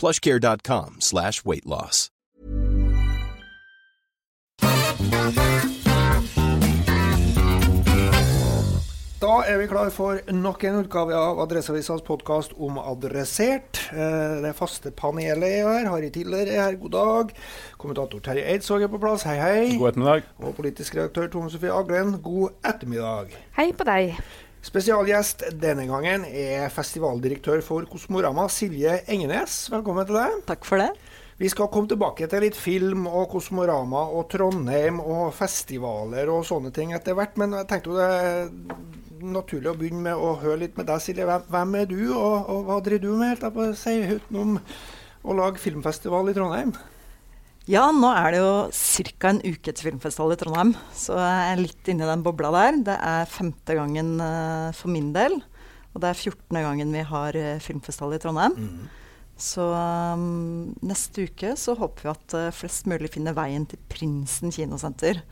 plushcare.com slash weight loss. Da er vi klar for nok en utgave av Adresseavisas podkast om adressert. Eh, Det faste panelet er her. Harry Tiller er her, god dag. Kommentator Terje Eidsvåg er på plass, hei hei. God ettermiddag. Og politisk redaktør Tone Sofie Aglen, god ettermiddag. Hei på deg. Spesialgjest denne gangen er festivaldirektør for Kosmorama, Silje Engenes. Velkommen til deg. Takk for det. Vi skal komme tilbake til litt film og Kosmorama og Trondheim og festivaler og sånne ting etter hvert, men jeg tenkte jo det er naturlig å begynne med å høre litt med deg, Silje. Hvem, hvem er du, og, og hva driver du med, helt på å si, utenom å lage filmfestival i Trondheim? Ja, nå er det jo ca. en uke til filmfestival i Trondheim, så jeg er litt inni den bobla der. Det er femte gangen uh, for min del, og det er 14. gangen vi har uh, filmfestival i Trondheim. Så um, neste uke så håper vi at uh, flest mulig finner veien til Prinsen kinosenter.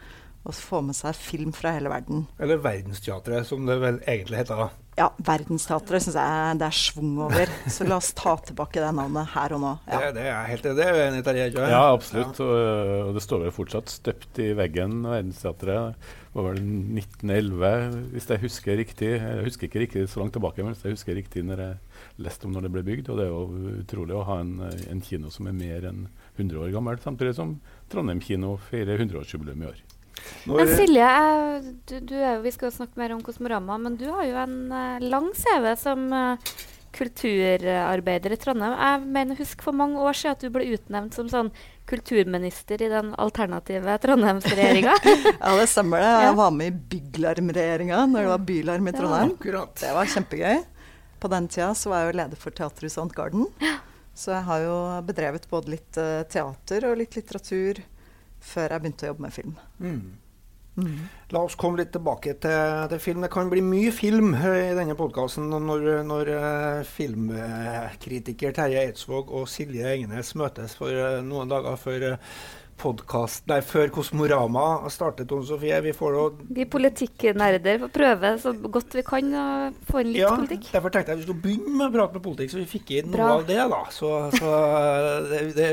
Og får med seg film fra hele verden. Eller Verdensteatret, som det vel egentlig heter. Ja, Verdensteatret syns jeg det er schwung over. Så la oss ta tilbake det navnet her og nå. Ja. Det, det er helt det er jeg enig i, Ja, absolutt. Ja. Og, og det står vel fortsatt støpt i veggen. Verdensteatret var vel 1911, hvis jeg husker riktig. Jeg husker ikke riktig så langt tilbake, men hvis jeg husker riktig når jeg leste om når det ble bygd. Og det er jo utrolig å ha en, en kino som er mer enn 100 år gammel, samtidig som Trondheim kino feirer 100-årsjubileum i år. Når- Men Silje, du, du er jo, vi skal jo snakke mer om Kosmorama, men du har jo en eh, lang CV som eh, kulturarbeider i Trondheim. Jeg mener husk for mange år siden at du ble utnevnt som sånn kulturminister i den alternative Trondheimsregjeringa. Ja, det stemmer det. Jeg var med i Bygglarmregjeringa når det var bylarm i Trondheim. Ja, Det var kjempegøy. På den tida så var jeg jo leder for Teater i St. Garden. Så jeg har jo bedrevet både litt eh, teater og litt litteratur før jeg begynte å jobbe med film. Mm. Mm. La oss komme litt tilbake til, til film. Det kan bli mye film eh, i denne podkasten når, når eh, filmkritiker Terje Eidsvåg og Silje Engenes møtes for eh, noen dager før podcast, nei, før Kosmorama startet, Tone Sofie. Vi får da Vi politikknerder får prøve så godt vi kan å få inn litt ja, politikk. Derfor tenkte jeg vi skulle begynne med å prate med politikk, så vi fikk inn Bra. noe av det. da. Så, så det, det,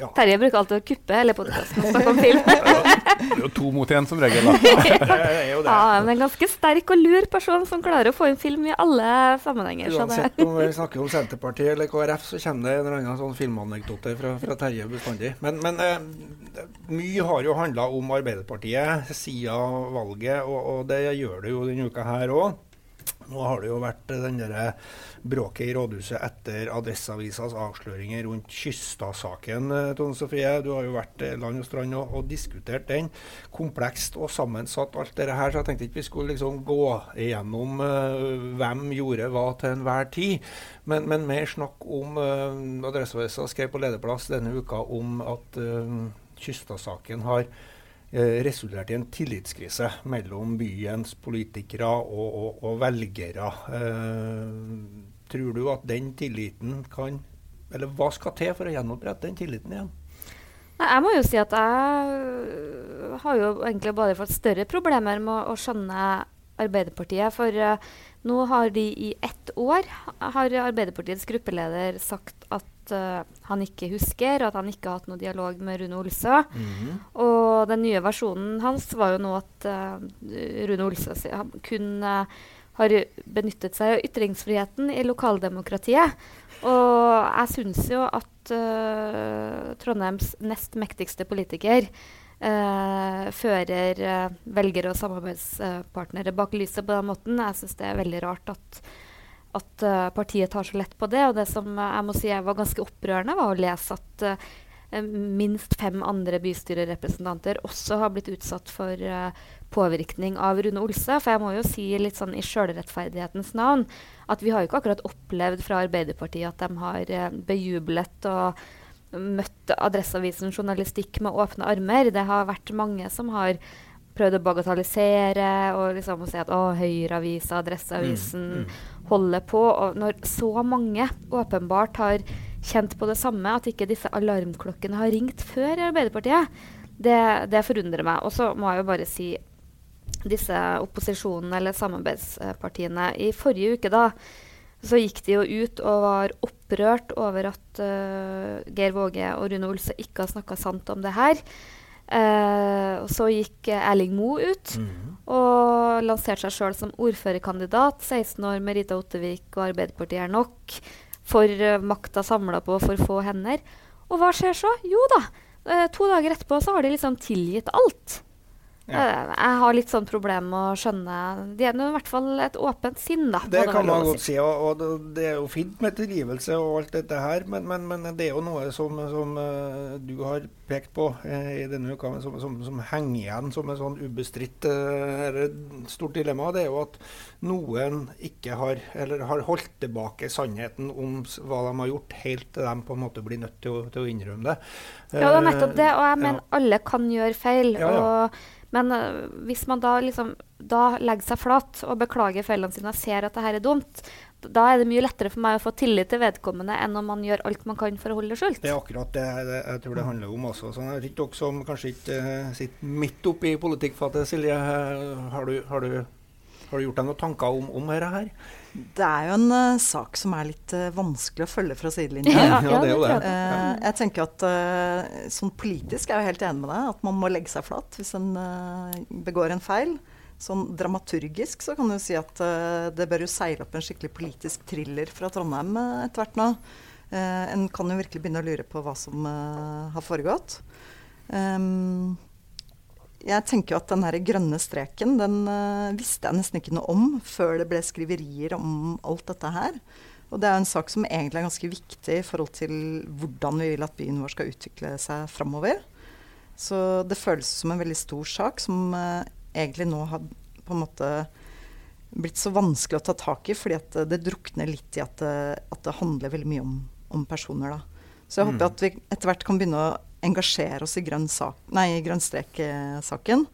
ja. Terje bruker alltid å kuppe hele podkasten og snakke om film. Det er jo to mot én som regel. da. Det er jo det. Ja, men en ganske sterk og lur person som klarer å få inn film i alle sammenhenger. Uansett om vi snakker om Senterpartiet eller KrF, så kommer det en eller annen sånn filmanekdote fra, fra Terje bestandig. Men, men eh, mye har jo handla om Arbeiderpartiet siden valget, og, og det gjør det jo denne uka her òg. Nå har det jo vært eh, den der bråket i rådhuset etter Adresseavisas avsløringer rundt Kystad-saken. eh, Tone Sofie, du har jo vært eh, land og strand og, og diskutert den. Komplekst og sammensatt alt det her, så jeg tenkte ikke vi skulle liksom gå igjennom uh, hvem gjorde hva til enhver tid. Men, men mer snakk om uh, Adresseavisa skrev på lederplass denne uka om at uh, Kystad-saken har eh, resultert i en tillitskrise mellom byens politikere og, og, og velgere. Eh, tror du at den tilliten kan Eller hva skal til for å gjenopprette den tilliten igjen? Jeg må jo si at jeg har jo egentlig bare fått større problemer med å skjønne Arbeiderpartiet. For uh, nå har de i ett år har Arbeiderpartiets gruppeleder sagt at uh, han ikke husker, at han ikke har hatt noe dialog med Rune Olsø. Mhm. Og den nye versjonen hans var jo nå at uh, Rune Olsø kun uh, har benyttet seg av ytringsfriheten i lokaldemokratiet. Og jeg syns jo at Trondheims nest mektigste politiker fører velgere og samarbeidspartnere bak lyset på den måten. Jeg syns det er veldig rart at, at uh, partiet tar så lett på det. Og det som uh, jeg må si var ganske opprørende, var å lese at uh, minst fem andre bystyrerepresentanter også har blitt utsatt for eh, påvirkning av Rune Olse. For jeg må jo si litt sånn i sjølrettferdighetens navn at vi har jo ikke akkurat opplevd fra Arbeiderpartiet at de har bejublet og møtt Adresseavisen journalistikk med åpne armer. Det har vært mange som har prøvd å bagatellisere og liksom å si at å, Høyreavisa, Adresseavisen holder på. Og når så mange åpenbart har kjent på det samme, at ikke disse alarmklokkene har ringt før i Arbeiderpartiet, det, det forundrer meg. Og så må jeg jo bare si disse opposisjonene eller samarbeidspartiene I forrige uke da, så gikk de jo ut og var opprørt over at uh, Geir Våge og Rune Olse ikke har snakka sant om det her. Eh, og så gikk eh, Erling Moe ut og lanserte seg sjøl som ordførerkandidat. 16 år med Rita Ottervik og Arbeiderpartiet er nok. For uh, makta samla på for få hender. Og hva skjer så? Jo da, eh, to dager etterpå så har de liksom tilgitt alt. Ja. Eh, jeg har litt sånn problem med å skjønne De er nå i hvert fall et åpent sinn, da. Det kan man godt si, og, og det- det er jo fint med tilgivelse og alt dette her, men, men, men det er jo noe som, som eh, du har pekt på eh, i denne uka, som, som, som henger igjen som et sånn ubestridt eller stort dilemma. Det er jo at noen ikke har, eller har holdt tilbake sannheten om hva de har gjort, helt til de på en måte blir nødt til å, til å innrømme det. Ja, det er nettopp det. Og jeg mener mener alle kan gjøre feil. Ja, ja. Og, men uh, hvis man da liksom da legger seg flat og beklager feilene sine og ser at det her er dumt, da er det mye lettere for meg å få tillit til vedkommende enn om man gjør alt man kan for å holde det skjult. Det er akkurat det, jeg tror det handler om også. Sånn, jeg vet ikke dere som kanskje ikke uh, sitter midt oppi politikkfatet, Silje. eh, Har du, har du, har du gjort deg noen tanker om, om dette her? Det er jo en uh, sak som er litt uh, vanskelig å følge fra sidelinjen. Ja, Ja, det er jo det. jeg. Eh, jeg tenker at sånn politisk er jeg helt enig med deg, at man må legge seg flat hvis en begår en feil. Sånn dramaturgisk så kan du si at det bør jo seile opp en skikkelig politisk thriller fra Trondheim etter hvert nå. Eh, en kan jo virkelig begynne å lure på hva som har foregått. Um, jeg tenker jo at den her grønne streken den uh, visste jeg nesten ikke noe om før det ble skriverier om alt dette her. Og det er jo en sak som egentlig er ganske viktig i forhold til hvordan vi vil at byen vår skal utvikle seg framover. Så det føles som en veldig stor sak som uh, egentlig nå har på en måte blitt så vanskelig å ta tak i, fordi at eh, det drukner litt i at det, at det handler veldig mye om, om personer. Da. Så jeg håper at vi etter hvert kan begynne å engasjere oss i grønn, sak, nei, grønn strek-saken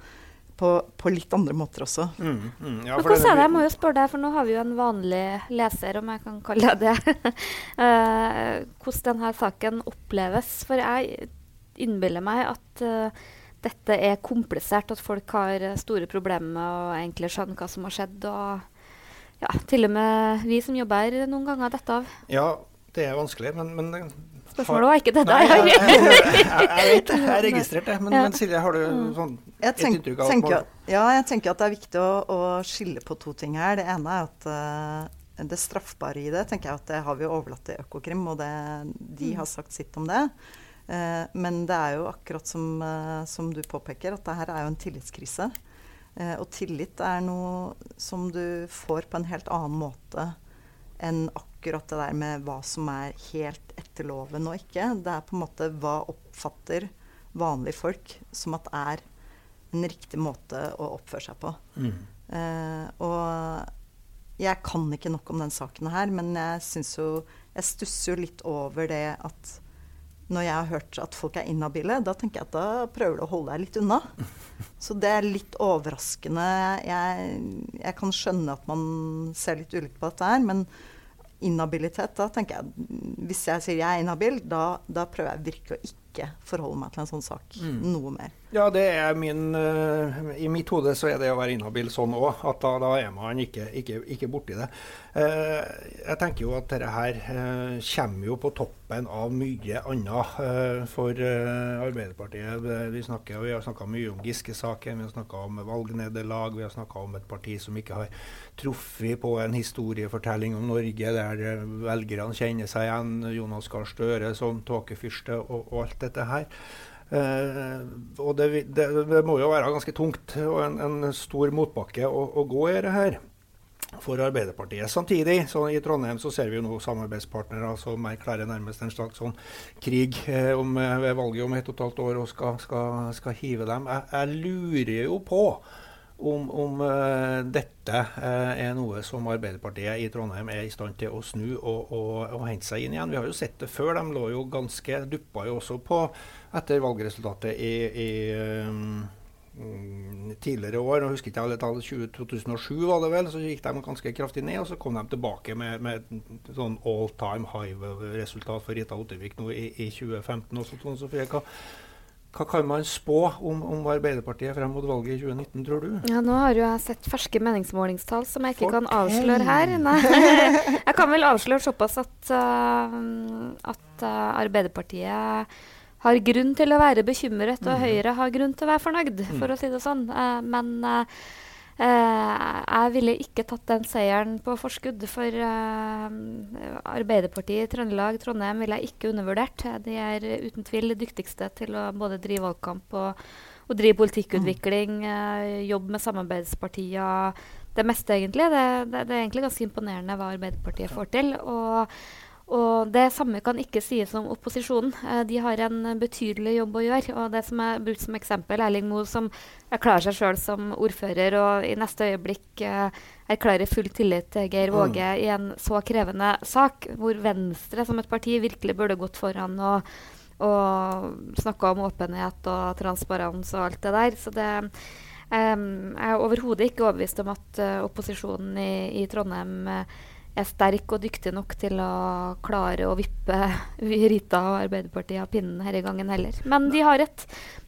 på, på litt andre måter også. Mm, mm, ja, for hvordan er det? Jeg må jo spørre deg, for nå har vi jo en vanlig leser, om jeg kan kalle det det. uh, hvordan denne saken oppleves. For jeg innbiller meg at uh, dette er komplisert, at folk har store problemer med å egentlig skjønne hva som har skjedd. Og ja, til og med vi som jobber her, noen ganger detter av. Ja, det er vanskelig, men, men Spørsmålet var ikke det der. jeg, jeg, jeg, jeg jeg registrerte det. Men, Ja. men Silje, har du sånn et tenk, inntrykk av tenker, ja, jeg tenker at det er viktig å, å skille på to ting her. Det ene er at uh, det straffbare i det tenker jeg at det har vi overlatt til Økokrim, og det, de har sagt sitt om det. Uh, men det er jo akkurat som, uh, som du påpeker, at det her er jo en tillitskrise. Eh, og tillit er noe som du får på en helt annen måte enn akkurat det der med hva som er helt etter loven og ikke. Det er på en måte hva oppfatter vanlige folk som at er en riktig måte å oppføre seg på. Mm. Eh, og jeg kan ikke nok om den saken her, men jeg syns jo Jeg stusser jo litt over det at når jeg har hørt at folk er inhabile, da tenker jeg at da prøver du å holde deg litt unna. Så det er litt overraskende. Jeg, jeg kan skjønne at man ser litt ulikt på dette her, men inhabilitet, da tenker jeg Hvis jeg sier jeg er inhabil, da, da prøver jeg virkelig å ikke forholde meg til en sånn sak Mm. noe mer. Ja, det er min uh, I mitt hode så er det å være inhabil sånn òg. At da, da er man ikke, ikke, ikke borti det. Uh, jeg tenker jo at dette her uh, kommer jo på toppen av mye annet for Arbeiderpartiet. Vi, snakker, vi har snakka mye om Giske-saken, vi har snakka om valgnederlag, vi har snakka om et parti som ikke har truffet på en historiefortelling om Norge der velgerne kjenner seg igjen. Jonas Gahr Støre som tåkefyrste og, og alt dette her. Eh, og det, det, det må jo være ganske tungt og en, en stor motbakke å, å gå i det her for Arbeiderpartiet. Samtidig, så i Trondheim så ser vi jo nå samarbeidspartnere som erklærer nærmest en slags sånn krig eh, om, eh, ved valget om ett og et halvt år og skal, skal, skal hive dem. Jeg, jeg lurer jo på om, om uh, dette uh, er noe som Arbeiderpartiet i Trondheim er i stand til å snu og, og, og hente seg inn igjen. Vi har jo sett det før. De lå jo ganske duppa jo også på etter valgresultatet i, i mm, tidligere år. Jeg husker ikke alle tall, 2007 var det vel, så gikk de ganske kraftig ned. Og så kom de tilbake med, med sånn all time high-resultat for Rita Ottervik nå i, i 2015. Også, Tone Sofie. Hva, hva kan man spå om, om Arbeiderpartiet frem mot valget i 2019, tror du? Ja, nå har jo jeg sett ferske meningsmålingstall som jeg ikke kan avsløre her. Nei. Jeg kan vel avsløre såpass at, uh, at uh, Arbeiderpartiet har grunn til å være bekymret, og Høyre har grunn til å være fornøyd, for å si det sånn. Uh, men jeg ville ikke tatt den seieren på forskudd. For eh, Arbeiderpartiet i Trøndelag, Trondheim, ville jeg ikke undervurdert. De er uten tvil dyktigste til å både drive valgkamp og, og drive politikkutvikling, eh, jobbe med samarbeidspartier. Det meste, egentlig. Det, det, det er egentlig ganske imponerende hva Arbeiderpartiet får til. og og det samme kan ikke sies om opposisjonen. Eh, de har en betydelig jobb å gjøre. Og det som er brukt som eksempel, Erling Moe som erklærer seg sjøl som ordfører, og i neste øyeblikk eh, erklærer full tillit til Geir Våge i en så krevende sak, hvor Venstre som et parti virkelig burde gått foran og, og snakka om åpenhet og transparens og alt det der. Så det um, er overhodet ikke overbevist om at opposisjonen i, i Trondheim er sterk og dyktig nok til å klare å vippe Rita og Arbeiderpartiet av pinnen denne gangen heller. Men de har et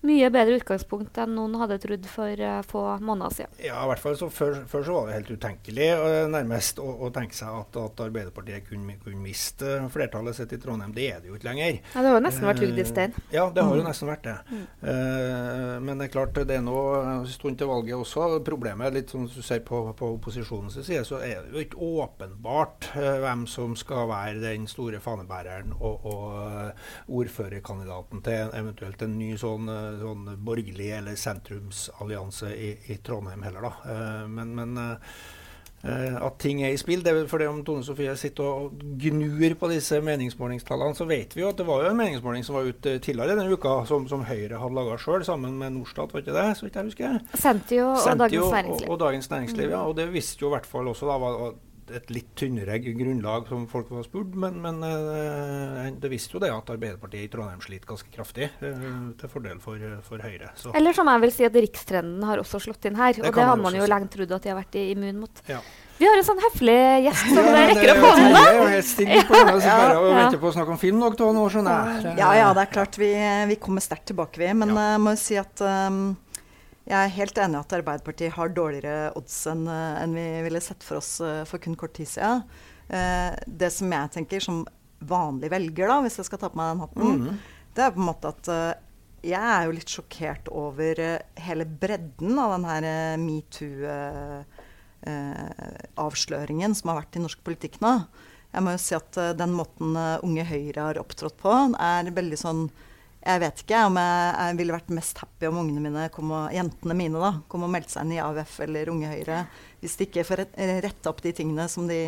mye bedre utgangspunkt enn noen hadde trodd for eh, få måneder siden. Ja, i hvert fall så før, før så var det helt utenkelig eh, nærmest å, å tenke seg at, at Arbeiderpartiet kunne, kunne miste flertallet sitt i Trondheim. Det er det jo ikke lenger. Ja, det har jo nesten vært hugd i stein. Eh, Ja, det har jo nesten vært det. Eh, men det er klart, det er nå en stund til valget også. Problemet er litt som du sier på, på opposisjonens side, så er det jo ikke åpenbart eh, hvem som skal være den store fanebæreren og, og eh, ordførerkandidaten til eventuelt en ny sånn, eh, sånn borgerlig eller sentrumsallianse i, i Trondheim heller, da. Men, men at ting er i spill. Det er fordi om Tone Sofie sitter og gnur på disse meningsmålingstallene, så vet vi jo at det var jo en meningsmåling som var ute tidligere denne uka, som, som Høyre hadde laga sjøl, sammen med Norstat, var ikke det? Så vidt jeg husker. Sentio og Sentio Dagens og, og Dagens Næringsliv, ja. Og det visste jo i hvert fall også da var et litt tynnere grunnlag som folk var spurt, men, men eh, det visste jo det at Arbeiderpartiet i Trondheim sliter ganske kraftig, eh, til fordel for, for Høyre. Så, Eller som jeg vil si at rikstrenden har også slått inn her. Det Og det har man jo si. lenge trodd at de har vært immun mot. ja. Vi har en sånn høflig gjest som Ja, rekker opp hånda. Jeg er jo helt stille på denne, så bare ja, Ja. venter på å snakke om film nok, da, nå skjønner jeg. Ja, ja, det er klart vi, vi kommer sterkt tilbake, vi. Men Ja. jeg må jo si at um, jeg er helt enig i at Arbeiderpartiet har dårligere odds enn eh, enn vi ville sett for oss eh, for kun kort tid siden. Eh, det som jeg tenker som vanlig velger, da, hvis jeg skal ta på meg den hatten, mm. det er på en måte at jeg er jo litt sjokkert over hele bredden av den her metoo-avsløringen som har vært i norsk politikk nå. Jeg må jo si at den måten Unge Høyre har opptrådt på, er veldig sånn Jeg vet ikke om jeg, jeg ville vært mest happy om ungene mine, kom og, jentene mine, da, kom og meldte seg inn i AUF eller Unge Høyre, hvis de ikke får retta rette opp de tingene som de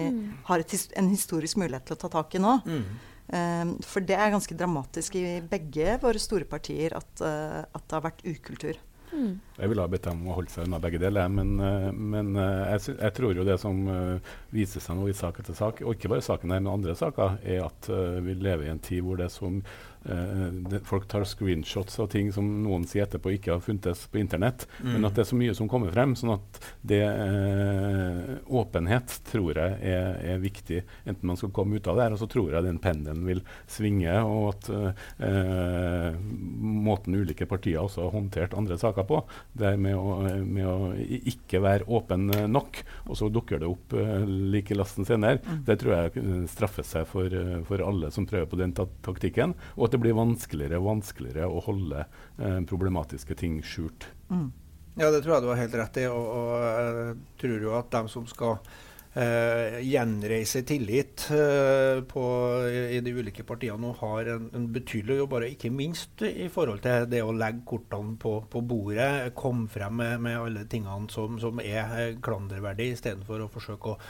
har et, en historisk mulighet til å ta tak i nå. Mm. Um, for det er ganske dramatisk i begge våre store partier at, uh, at det har vært ukultur. Jeg ville ha bedt dem om å holde seg unna begge deler, men, eh, men eh, jeg, sy- jeg tror jo det som eh, viser seg nå i sak etter sak, og ikke bare saken her, men andre saker, er at eh, vi lever i en tid hvor det er uh, det, folk tar screenshots av ting som noen sier etterpå ikke har funtes på internett. Mm. Men at det er så mye som kommer frem. sånn at det eh, åpenhet tror jeg er, er, viktig, enten man skal komme ut av det her. Og så tror jeg den pendelen vil svinge, og at eh, måten ulike partier også har håndtert andre saker på, det med å, med å ikke være åpen nok, og så dukker det opp like lasten senere. Mm. Det tror jeg straffer seg for, for alle som prøver på den taktikken. og at det blir vanskeligere og vanskeligere å holde eh, problematiske ting skjult. Mm. Ja, det tror jeg du har helt rett i. Og, og jeg tror jo at de som skal eh, gjenreise tillit eh, på, i, de ulike partiene nå, har en, en betydelig jobb. Bare ikke minst i forhold til det å legge kortene på, på bordet. Komme frem med, med alle tingene som, som er klanderverdige, istedenfor å forsøke å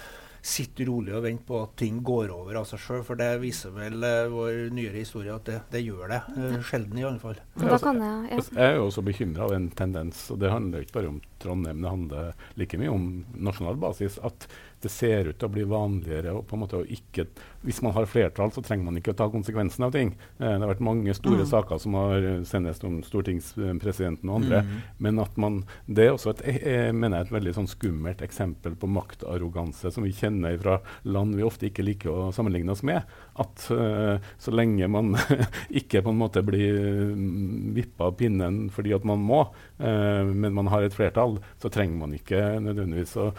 sitte rolig og vente på at ting går over av seg sjøl. For det viser vel uh, vår nyere historie at det, det gjør det. Uh, sjelden, i alle fall. Jeg, ja. jeg, er jo også bekymra av en tendens, og det handler ikke bare om Trondheim, det handler like mye om nasjonal basis. at det ser ut til å bli vanligere og på en måte ikke Hvis man har flertall, så trenger man ikke å ta konsekvensen av ting. Eh, det har vært mange store mm. saker som har sendes om stortingspresidenten og andre. Mm. Men at man Det er også et, jeg, eh, eh, mener jeg, et veldig sånn skummelt eksempel på maktarroganse som vi kjenner fra land vi ofte ikke liker å sammenligne oss med. At uh, så lenge man ikke på en måte blir um, vippa av pinnen fordi at man må, uh, men man har et flertall, så trenger man ikke nødvendigvis å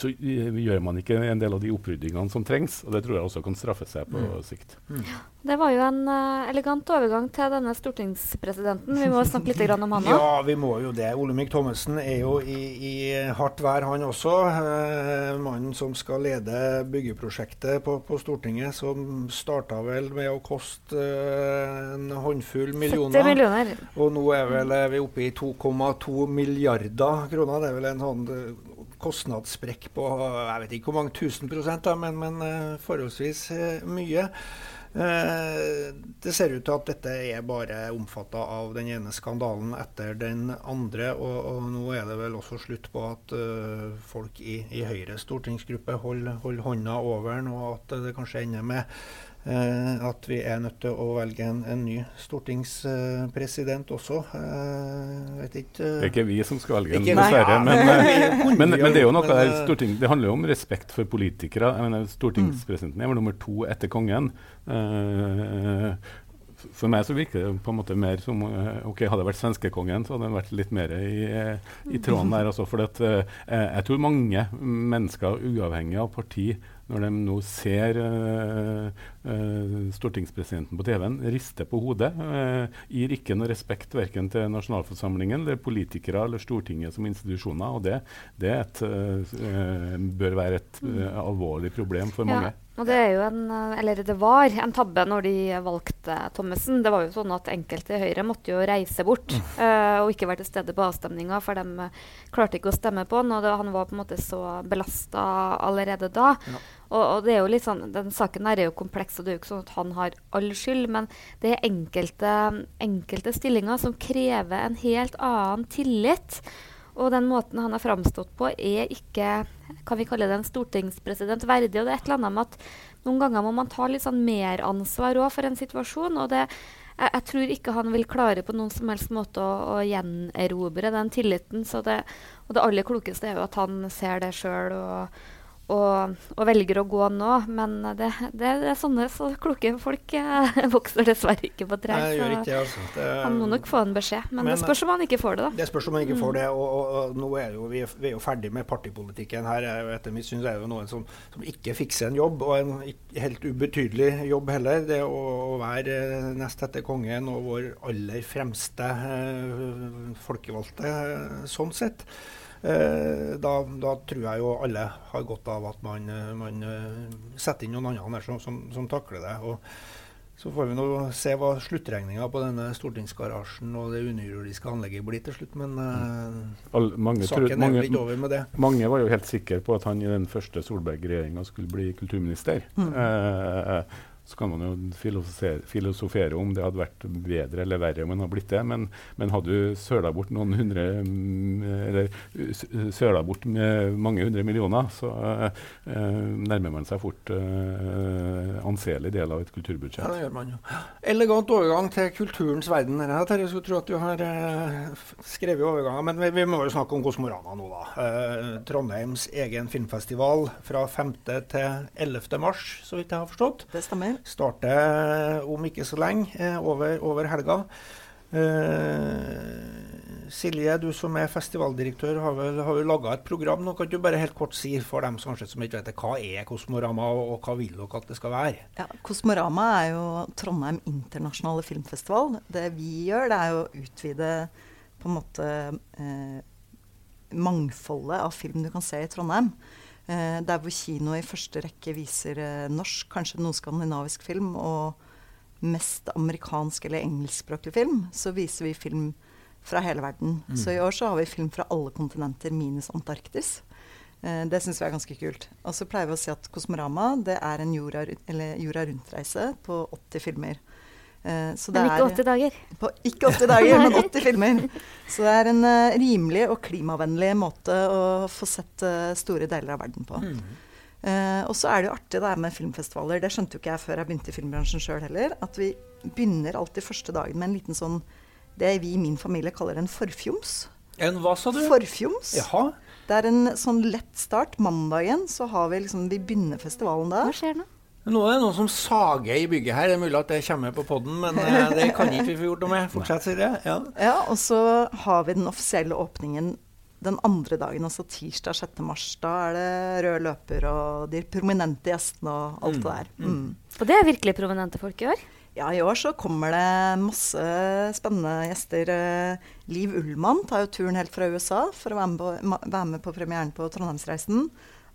så gjør man ikke en del av de oppryddingene som trengs. og Det tror jeg også kan straffe seg på mm. sikt. Mm. Det var jo en uh, elegant overgang til denne stortingspresidenten. Vi må snakke litt om han òg. Ja, vi må jo det. Olemic Thommessen er jo i, i, hardt vær, han også. Eh, mannen som skal lede byggeprosjektet på, på Stortinget, som starta vel med å koste uh, en håndfull millioner. 70 millioner. Og nå er vel er vi oppe i 2,2 milliarder kroner. Det er vel en sånn kostnadssprekk på jeg vet ikke hvor mange tusen prosent, da, men, men forholdsvis mye. Uh, det ser ut til at dette er bare omfatta av den ene skandalen etter den andre. Og, og, nå er det vel også slutt på at folk i, i Høyres stortingsgruppe holder, hold hånda over den, og at det kanskje ender med Eh, at vi er nødt til å velge en, en ny stortingspresident også. Eh, ikke, det er ikke vi som skal velge en, dessverre. Men, eh, men, men, det er jo noe der storting, det handler jo om respekt for politikere. Jeg Mener, stortingspresidenten er vel nummer to etter kongen. Uh, for meg så virker det på en måte mer som ok, Hadde det vært svenskekongen, så hadde jeg vært litt mer i, i tråden der. Også, for at, jeg tror mange mennesker, uavhengig av parti, når de nå ser uh, uh, stortingspresidenten på TV-en riste på hodet, uh, gir ikke noe respekt verken til nasjonalforsamlingen eller politikere eller Stortinget som institusjoner. og Det, det et, bør være et alvorlig problem for mange. Ja. Og det er jo en, eller det var en tabbe når de valgte Thommessen. Det var jo sånn at enkelte i Høyre måtte jo reise bort uh, og ikke være til stede på avstemninga, for de klarte ikke å stemme på han. Og det, han var på en måte så belasta allerede da. Ja. Og, og, det er jo litt sånn, Den saken her er jo kompleks, og det er jo ikke sånn at han har all skyld. Men det er enkelte, enkelte stillinger som krever en helt annen tillit. Og den måten han har framstått på, er ikke kan vi kalle det en stortingspresident verdig. Og det er et eller annet med at noen ganger må man ta litt sånn meransvar for en situasjon. og det jeg, jeg, tror ikke han vil klare på noen som helst måte å, å gjenerobre den tilliten. Det, og det aller klokeste er jo at han ser det sjøl og, og, og, velger å gå nå. Men det, det, det er sånne så kloke folk eh, vokser dessverre ikke på trær. Så ikke, altså. det, han må nok få en beskjed. Men, men, det spørs om han ikke får det. da. Det spørs om han ikke får det. Og, og, og nå er jo, vi, er, vi er jo ferdig med partipolitikken her. Etter mitt syn er det jo noen som, som, ikke fikser en jobb, og en helt ubetydelig jobb heller. Det å, å være nest etter kongen og vår aller fremste eh, folkevalgte eh, sånn sett. Eh, da, da, tror jeg jo alle har godt av at man, eh, man eh, setter inn noen andre som, som, som, takler det. og så får vi nå se hva sluttregninga på denne stortingsgarasjen og det underjordiske anlegget blir til slutt. Men All, mange, saken er vel ikke over med det. Mange var jo helt sikre på at han i den første Solberg-regjeringa skulle bli kulturminister. Mm. Uh, Så kan man jo filosofere, om det hadde vært bedre eller verre om en hadde blitt det, men, men hadde du søla bort noen hundre mm, Eller søla bort mange hundre millioner, så uh, nærmer man seg fort uh, anselig del av et kulturbudsjett. Ja, det gjør man jo. Elegant overgang til kulturens verden. Her, Terje, skulle tro at du har uh, skrevet overganger, men vi, vi, må jo snakke om Kosmorama nå, da. Uh, Trondheims egen filmfestival fra 5. til 11. mars, så vidt jeg har forstått. Det stemmer. Starter om ikke så lenge, eh, over, over helga. Uh, Silje, du som er festivaldirektør, har vel, har laga et program. Nå kan du bare helt kort si for dem som, som ikke vet det, hva er Kosmorama, og, og hva vil dere at det skal være? Ja, Kosmorama er jo Trondheim internasjonale filmfestival. Det vi gjør, det er å utvide på en måte eh, mangfoldet av film du kan se i Trondheim. Eh, der hvor kino i første rekke viser eh, norsk, kanskje noe skandinavisk film, og mest amerikansk eller engelskspråklig film, så viser vi film fra hele verden. Mm. Så i år så har vi film fra alle kontinenter minus Antarktis. Eh, det syns vi er ganske kult. Og så pleier vi å si at Kosmorama det er en jorda, jorda rundt-reise på 80 filmer. Eh, men ikke 80 dager? På, ikke 80 dager, men 80 filmer. Så det er en uh, rimelig og klimavennlig måte å få sett uh, store deler av verden på. Mm. Uh, og så er det jo artig det med filmfestivaler. Det skjønte jo ikke jeg før jeg begynte i filmbransjen sjøl heller. At vi begynner alltid første dagen med en liten sånn det vi i min familie kaller en forfjoms. En hva sa du? Forfjoms. Jaha. Det er en sånn lett start. Mandagen så har vi liksom Vi begynner festivalen da. Hva skjer nå? Nå er det noen som sager i bygget her. Det er mulig at det kommer på poden, men uh, det kan ikke vi få gjort noe med. Fortsett, Silje. Ja. ja, og så har vi den offisielle åpningen den andre dagen, altså tirsdag 6. mars. Da er det rød løper og de prominente gjestene og alt mm. det der. Mm. Mm. Og det er virkelig prominente folk i år? Ja, i år så kommer det masse spennende gjester. Eh, Liv Ullmann tar jo turen helt fra USA for å være med på, være med på premieren på Trondheimsreisen.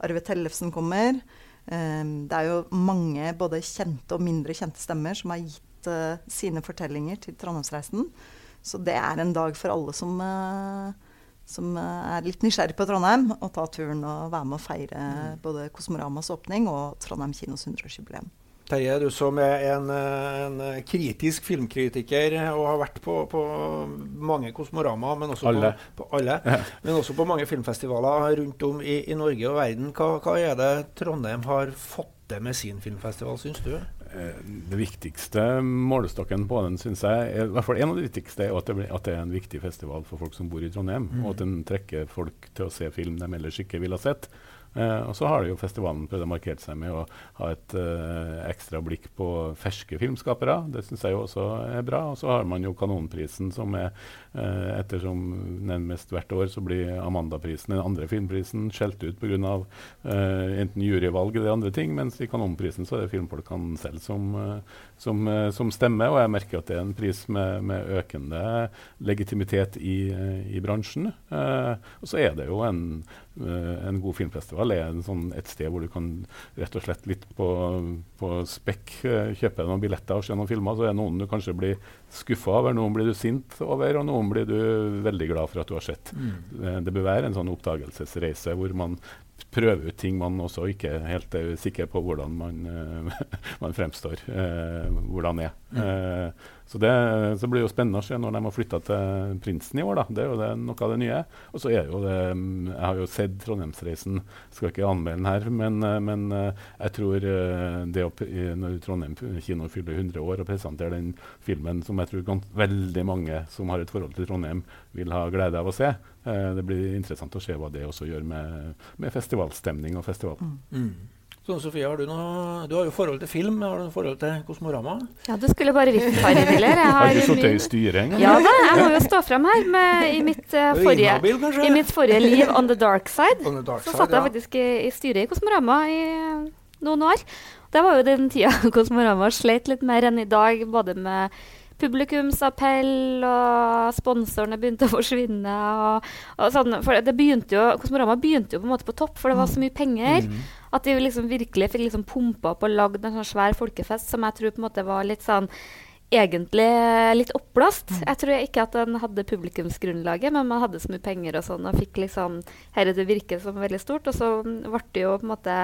Arve Tellefsen kommer. Um, det er jo mange både kjente og mindre kjente stemmer som har gitt uh, sine fortellinger til Trondheimsreisen. Så det er en dag for alle som uh, som er litt nysgjerrig på Trondheim, å ta turen og være med å feire mm. både Kosmoramas åpning og Trondheim kinos 100-årsjubileum. Terje, du som er en, en, kritisk filmkritiker og har vært på, på mange Kosmorama, men også alle. På, på alle, men også på mange filmfestivaler rundt om i, i Norge og verden. Hva, hva, er det Trondheim har fått til med sin filmfestival, syns du? Eh, det viktigste målestokken på den, syns jeg, er, i hvert fall en av de viktigste, er at det, at det, er en viktig festival for folk som bor i Trondheim. Mm. Og at den trekker folk til å se film de ellers ikke ville ha sett. Uh, og så har jo festivalen prøvd å markere seg med å ha et uh, ekstra blikk på ferske filmskapere. Det syns jeg jo også er bra. Og så har man jo Kanonprisen, som er uh, ettersom nærmest hvert år så blir Amandaprisen, den andre filmprisen, skjelt ut pga. Uh, enten juryvalg eller andre ting, mens i Kanonprisen så er det filmfolkene selv som, som, som, stemmer. Og jeg merker at det er en pris med, med økende legitimitet i, i bransjen. og så er det jo en en god filmfestival er sånn, et sted hvor du kan rett og slett litt på, på spekk uh, kjøpe noen billetter og se noen filmer. Så er det noen du kanskje blir skuffa over, noen blir du sint over, og noen blir du veldig glad for at du har sett. Mm. Uh, det bør være en sånn oppdagelsesreise hvor man prøver ut ting man også ikke helt er sikker på hvordan man, man fremstår. hvordan er. Mm. Så det så blir jo spennende å se når de har flytta til Prinsen i år. da. Det er jo det, noe av det nye. Og så er jo det Jeg har jo sett Trondheimsreisen, skal ikke anmelde den her, men, eh, men eh, jeg tror eh, det å, når Trondheim kino fyller 100 år og presenterer den filmen som jeg tror veldig mange som har et forhold til Trondheim, vil ha glede av å se. Det blir interessant å se hva det også gjør med, med festivalstemning og festival. Mm. Mm. Sånn, Sofie, har du, noe, du har jo forhold til film. Har du noe forhold til Kosmorama? Ja, du skulle bare visst par ideer. Jeg har, har du sittet i styret engang? Ja da, jeg må jo stå frem her med, i, mitt, uh, forrige, i mitt forrige liv on the dark side. The dark så satt jeg faktisk i, i styret i Kosmorama i noen år. Det var jo den tida Kosmorama slet litt mer enn i dag, både med publikumsappell, og sponsorene begynte å forsvinne. Og, og sånn, for det begynte jo, Kosmorama begynte jo på en måte på topp, for det var så mye penger. Mm. At de liksom virkelig fikk liksom pumpa opp og lagd en sånn svær folkefest som jeg tror på en måte var litt sånn egentlig litt oppblåst. Mm. Jeg tror ikke at den hadde publikumsgrunnlaget, men man hadde så mye penger og sånn, og fikk liksom Herre, det virker som veldig stort. Og så ble det jo på en måte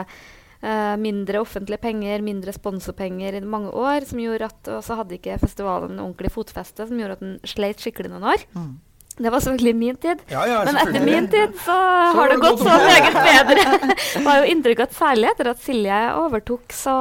mindre offentlige penger, mindre sponsorpenger i mange år, som gjorde at Og så hadde ikke festivalen ordentlig fotfeste, som gjorde at den sleit skikkelig noen år. Mm. Det var selvfølgelig min tid. Ja, ja, Men etter min tid så, Så har det det gått så meget bedre. Jeg har jo inntrykk av at særlig etter at Silje overtok, så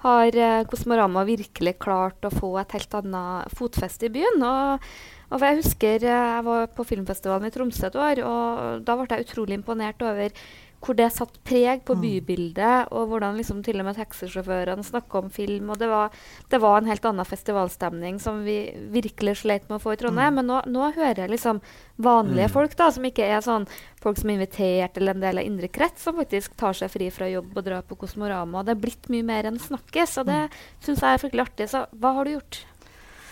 har eh, Kosmorama virkelig klart å få et helt annet fotfeste i byen. Og, og jeg husker eh, jeg var på filmfestivalen i Tromsø et år, og da ble jeg utrolig imponert over hvor det satt preg på bybildet, og hvordan liksom til og med taxisjåførene snakka om film. og det var, det var en helt annen festivalstemning som vi virkelig slet med å få i Trondheim. Men nå, nå hører jeg liksom vanlige folk, da, som ikke er sånn folk som er invitert eller en del av indre krets, som faktisk tar seg fri fra jobb og drar på Kosmorama. Det er blitt mye mer enn snakkes, og det syns jeg er fryktelig artig. Så hva har du gjort?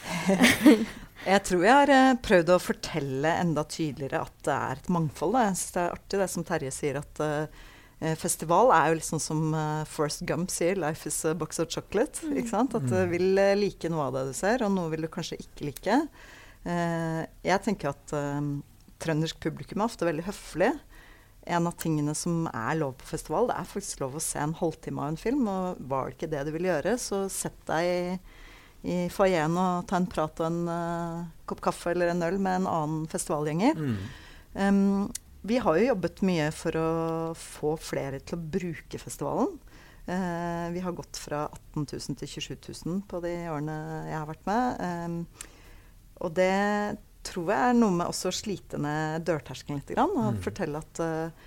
Jeg tror jeg har eh, prøvd å fortelle enda tydeligere at det er et mangfold. Da. Jeg synes det er artig det som Terje sier, at uh, festival er jo litt sånn som uh, Forrest Gump sier, 'life is a box of chocolate'. Ikke sant? At du vil eh, like noe av det du ser, og noe vil du kanskje ikke like. Uh, jeg tenker at trøndersk publikum er ofte veldig høflig. En av tingene som er lov på festival, det er faktisk lov å se en halvtime av en film. Og var det ikke det du ville gjøre, så sett deg i i foajeen og ta en prat og en uh, kopp kaffe eller en øl med en annen festivalgjenger. Um, vi har jo jobbet mye for å få flere til å bruke festivalen. Uh, vi har gått fra 18 000 til 27 000 på de årene jeg har vært med. Um, og det tror jeg er noe med også å slite ned dørterskelen litt. Grann, og fortelle at eh,